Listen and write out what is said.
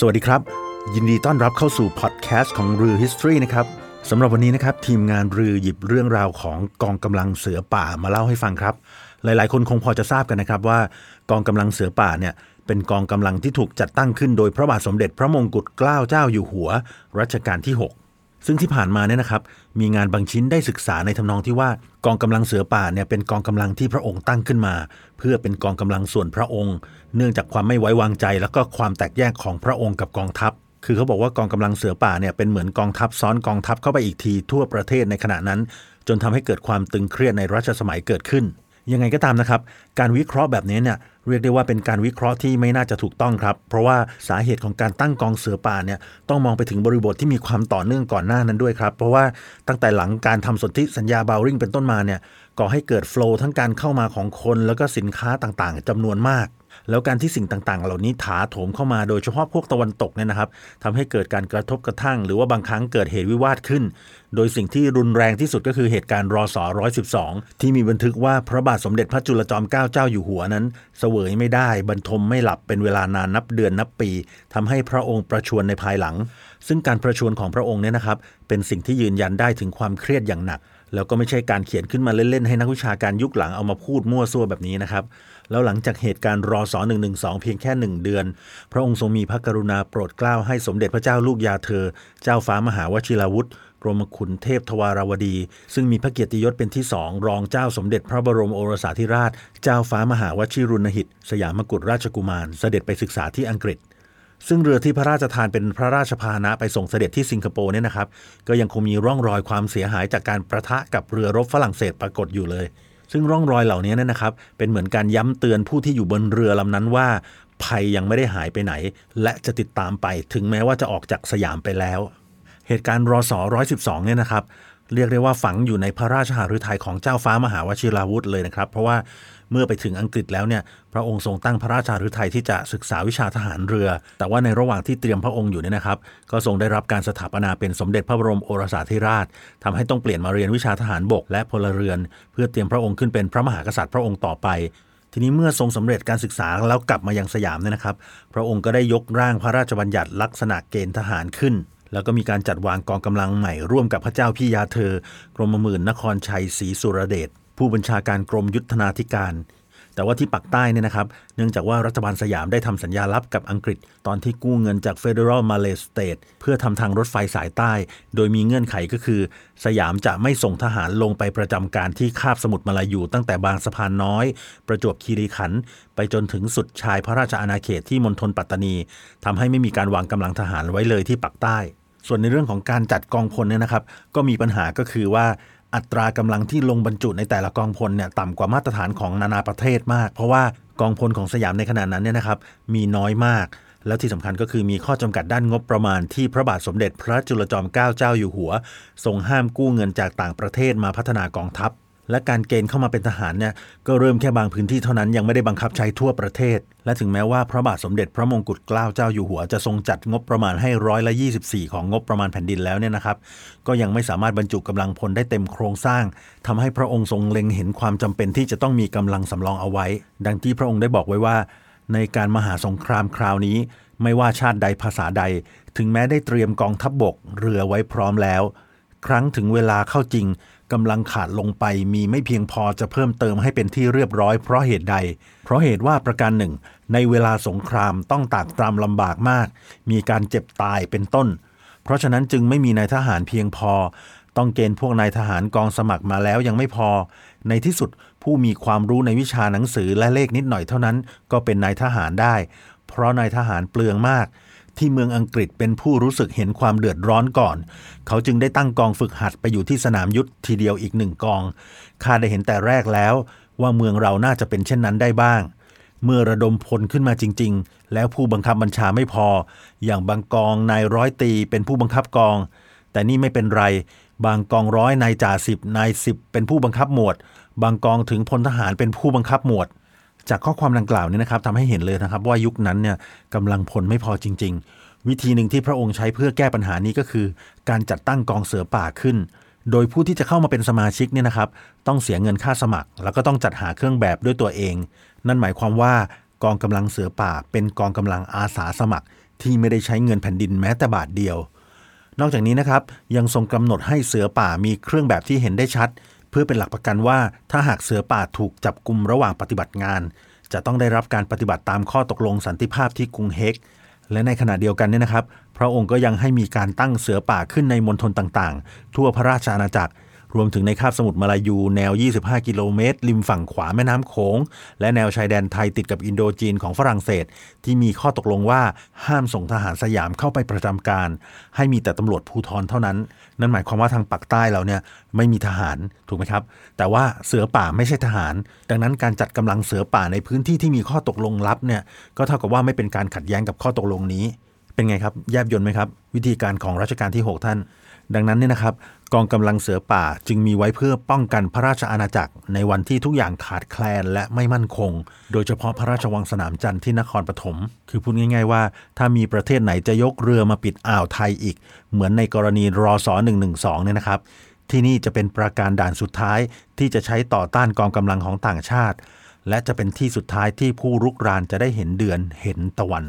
สวัสดีครับ ยินดีต้อนรับเข้าสู่พอดแคสต์ของรือ History นะครับสำหรับวันนี้นะครับ ทีมงานรือหยิบเรื่องราวของกองกำลังเสือป่ามาเล่าให้ฟังครับ หลาย ๆ คนคงพอจะทราบกันนะครับว่ากองกำลังเสือป่าเนี่ยเป็นกองกำลังที่ถูกจัดตั้งขึ้นโดยพระบาทสมเด็จพระมงกุฎเกล้าเจ้าอยู่หัวรัชกาลที่ 6 ซึ่งที่ผ่านมาเนี่ยนะครับ มีงานบางชิ้นได้ศึกษาในทำนองที่ว่ากองกำลังเสือป่าเนี่ยเป็นกองกำลังที่พระองค์ตั้งขึ้นมา เพื่อเป็นกองกำลังส่วนพระองค์ เนื่องจากความไม่ไว้วางใจ แล้วก็ความแตกแยกของพระองค์กับกองทัพ คือเขาบอกว่ากองกำลังเสือป่าเนี่ยเป็นเหมือนกองทัพซ้อนกองทัพเข้าไปอีกทีทั่วประเทศในขณะนั้น จนทำให้เกิดความตึงเครียดในรัชสมัยเกิดขึ้น ยังไงก็ตามนะครับ การวิเคราะห์แบบนี้เนี่ยเรียกได้ว่าเป็นการวิเคราะห์ที่ไม่น่าจะถูกต้องครับ เพราะว่าสาเหตุของการตั้งกองเสือป่าเนี่ยต้องมองไปถึงบริบทที่มีความต่อเนื่องก่อนหน้านั้นด้วยครับ เพราะว่าตั้งแต่หลังการทำสนธิสัญญาบาวริงเป็นต้นมาเนี่ย ก่อให้เกิดโฟล์ทั้งการเข้ามาของคนแล้วก็สินค้าต่างๆจำนวนมาก แล้วการที่สิ่งต่างๆ เหล่านี้ถาโถมเข้ามาโดยเฉพาะพวกตะวันตกเนี่ยนะครับทำให้เกิดการกระทบกระทั่ง หรือว่าบางครั้งเกิดเหตุวิวาทขึ้น โดยสิ่งที่รุนแรงที่สุดก็คือเหตุการณ์รอสอ112ที่มีบันทึกว่าพระบาทสมเด็จพระจุลจอมเกล้าเจ้าอยู่หัวนั้น เสวยไม่ได้บรรทมไม่หลับเป็นเวลานานนับเดือนนับปีทำให้พระองค์ประชวรในภายหลัง ซึ่งการประชวรของพระองค์เนี่ยนะครับเป็นสิ่งที่ยืนยันได้ถึงความเครียดอย่างหนัก แล้วก็ไม่ใช่การเขียนขึ้นมาเล่นๆให้นักวิชาการยุคหลังเอามาพูดมั่วซั่วแบบนี้นะครับ แล้วหลังจากเหตุการณ์รอสอ112 เพียงแค่หนึ่งเดือน พระองค์ทรงมีพระกรุณาโปรดเกล้าให้สมเด็จพระเจ้าลูกยาเธอ เจ้าฟ้ามหาวชิราวุธกรมขุนเทพทวารวดี ซึ่งมีพระเกียรติยศเป็นที่สองรองเจ้าสมเด็จพระบรมโอรสาธิราช เจ้าฟ้ามหาวชิรุณหิต สยามกุฎราชกุมาร เสด็จไปศึกษาที่อังกฤษ ซึ่งเรือที่พระราชทานเป็นพระราชพาหนะไปส่งเสด็จที่สิงคโปร์เนี่ยนะครับ ก็ยังคงมีร่องรอยความเสียหายจากการประทะกับเรือรบฝรั่งเศสปรากฏอยู่เลย ซึ่งร่องรอยเหล่านี้เนี่ยนะครับ เป็นเหมือนการย้ำเตือนผู้ที่อยู่บนเรือลำนั้นว่า ภัยยังไม่ได้หายไปไหน และจะติดตามไปถึงแม้ว่าจะออกจากสยามไปแล้ว เหตุการณ์รอสอ112เนี่ยนะครับเรียกได้ว่าฝังอยู่ในพระราชหฤทัยของเจ้าฟ้ามหาวชิราวุธเลยนะครับ เพราะว่า เมื่อไปถึงอังกฤษแล้วเนี่ยพระองค์ทรงตั้งพระราชหฤทัยที่จะศึกษาวิชาทหารเรือ แต่ว่าในระหว่างที่เตรียมพระองค์อยู่เนี่ยนะครับ ก็ทรงได้รับการสถาปนาเป็นสมเด็จพระบรมโอรสาธิราชทำให้ต้องเปลี่ยนมาเรียนวิชาทหารบกและพลเรือน เพื่อเตรียมพระองค์ขึ้นเป็นพระมหากษัตริย์พระองค์ต่อไปทีนี้เมื่อทรงสำเร็จการศึกษาแล้วกลับมายังสยามเนี่ยนะครับ พระองค์ก็ได้ยกร่างพระราชบัญญัติลักษณะเกณฑ์ทหารขึ้น แล้วก็มีการจัดวางกองกำลังใหม่ร่วมกับพระเจ้าพี่ยาเธอกรมหมื่นนครชัยศรีสุรเดช ผู้บัญชาการกรมยุทธนาธิการ แต่ว่าที่ปักใต้เนี่ยนะครับ เนื่องจากว่ารัฐบาลสยามได้ทำสัญญาลับกับอังกฤษ ตอนที่กู้เงินจาก Federal Malay State เพื่อทำทางรถไฟสายใต้ โดยมีเงื่อนไขก็คือ สยามจะไม่ส่งทหารลงไปประจำการที่คาบสมุทรมาลายูตั้งแต่บางสะพานน้อย ประจวบคีรีขันธ์ไปจนถึงสุดชายพระราชอาณาเขตที่มณฑลปัตตานีทำให้ไม่มีการวางกำลังทหารไว้เลยที่ปักใต้ส่วนในเรื่องของการจัดกองพลเนี่ยนะครับ ก็มีปัญหาก็คือว่า อัตรากำลังที่ลงบรรจุในแต่ละกองพลเนี่ยต่ำกว่ามาตรฐานของนานาประเทศมาก เพราะว่ากองพลของสยามในขณะนั้นเนี่ยนะครับมีน้อยมาก แล้วที่สำคัญก็คือมีข้อจำกัดด้านงบประมาณที่พระบาทสมเด็จพระจุลจอมเกล้าเจ้าอยู่หัว ทรงห้ามกู้เงินจากต่างประเทศมาพัฒนากองทัพ และการเกณฑ์เข้ามาเป็นทหารเนี่ยก็เริ่มแค่บางพื้นที่เท่านั้นยังไม่ได้บังคับใช้ทั่วประเทศ และถึงแม้ว่าพระบาทสมเด็จพระมงกุฎเกล้าเจ้าอยู่หัวจะทรงจัดงบประมาณให้ร้อยละ24 ของงบประมาณแผ่นดินแล้วเนี่ยนะครับ ก็ยังไม่สามารถบรรจุกำลังพลได้เต็มโครงสร้างทำให้พระองค์ทรงเล็งเห็นความจำเป็นที่จะต้องมีกำลังสำรองเอาไว้ ดังที่พระองค์ได้บอกไว้ว่า ในการมหาสงครามคราวนี้ ไม่ว่าชาติใดภาษาใด ถึงแม้ได้เตรียมกองทัพบบกเรือไว้พร้อมแล้ว ครั้งถึงเวลาเข้าจริงกำลังขาดลงไปมีไม่เพียงพอจะเพิ่มเติมให้เป็นที่เรียบร้อยเพราะเหตุใด เพราะเหตุว่าประการหนึ่ง ในเวลาสงครามต้องตากตรำลำบากมาก มีการเจ็บตายเป็นต้น เพราะฉะนั้นจึงไม่มีนายทหารเพียงพอ ต้องเกณฑ์พวกนายทหารกองสมัครมาแล้วยังไม่พอ ในที่สุดผู้มีความรู้ในวิชาหนังสือและเลขนิดหน่อยเท่านั้น ก็เป็นนายทหารได้ เพราะนายทหารเปลืองมาก ที่เมืองอังกฤษเป็นผู้รู้สึกเห็นความเดือดร้อนก่อน เขาจึงได้ตั้งกองฝึกหัดไปอยู่ที่สนามยุทธทีเดียวอีกหนึ่งกองข้าได้เห็นแต่แรกแล้ว ว่าเมืองเราน่าจะเป็นเช่นนั้นได้บ้าง เมื่อระดมพลขึ้นมาจริง ๆ แล้วผู้บังคับบัญชาไม่พอ อย่างบางกองนายร้อยตีเป็นผู้บังคับกอง แต่นี่ไม่เป็นไร บางกองร้อยนายจ่าสิบนายสิบเป็นผู้บังคับหมวด บางกองถึงพลทหารเป็นผู้บังคับหมวด จากข้อความดังกล่าวนี้นะครับทำให้เห็นเลยนะครับ ว่ายุคนั้นเนี่ยกำลังพลไม่พอจริง ๆ วิธีหนึ่งที่พระองค์ใช้เพื่อแก้ปัญหานี้ก็คือ การจัดตั้งกองเสือป่าขึ้น โดยผู้ที่จะเข้ามาเป็นสมาชิกเนี่ยนะครับ ต้องเสียเงินค่าสมัคร แล้วก็ต้องจัดหาเครื่องแบบด้วยตัวเอง นั่นหมายความว่ากองกำลังเสือป่า เป็นกองกำลังอาสาสมัคร ที่ไม่ได้ใช้เงินแผ่นดินแม้แต่บาทเดียว นอกจากนี้นะครับยังทรงกำหนดให้เสือป่ามีเครื่องแบบที่เห็นได้ชัด เพื่อเป็นหลักประกันว่าถ้าหากเสือป่าถูกจับกลุ่มระหว่างปฏิบัติงาน จะต้องได้รับการปฏิบัติตามข้อตกลงสันติภาพที่กรุงเฮกและในขณะเดียวกันเนี่ยนะครับ พระองค์ก็ยังให้มีการตั้งเสือป่าขึ้นในมณฑลต่างๆ ทั่วพระราชอาณาจักร รวมถึงในคาบสมุทรมาลายูแนว 25 กิโลเมตร ริมฝั่งขวาแม่น้ำโขง และแนวชายแดนไทยติดกับอินโดจีนของฝรั่งเศส ที่มีข้อตกลงว่าห้ามส่งทหารสยามเข้าไปประจำการ ให้มีแต่ตำรวจภูธรเท่านั้น นั่นหมายความว่าทางปักใต้เราเนี่ยไม่มีทหารถูกไหมครับ แต่ว่าเสือป่าไม่ใช่ทหาร ดังนั้นการจัดกำลังเสือป่าในพื้นที่ที่มีข้อตกลงลับเนี่ยก็เท่ากับว่าไม่เป็นการขัดแย้งกับข้อตกลงนี้ เป็นไงครับแยบยนต์ไหมครับ วิธีการของรัชกาลที่ 6 ท่าน ดังนั้นเนี่ยนะครับ กองกำลังเสือป่าจึงมีไว้เพื่อป้องกันพระราชอาณาจักร ในวันที่ทุกอย่างขาดแคลนและไม่มั่นคง โดยเฉพาะพระราชวังสนามจันทร์ที่นครปฐมคือพูดง่าย ๆ ว่า ถ้ามีประเทศไหนจะยกเรือมาปิดอ่าวไทยอีก เหมือนในกรณีรอสอ112เนี่ยนะครับ ที่นี่จะเป็นประการด่านสุดท้ายที่จะใช้ต่อต้านกองกำลังของต่างชาติ และจะเป็นที่สุดท้ายที่ผู้รุกรานจะได้เห็นเดือนเห็นตะวัน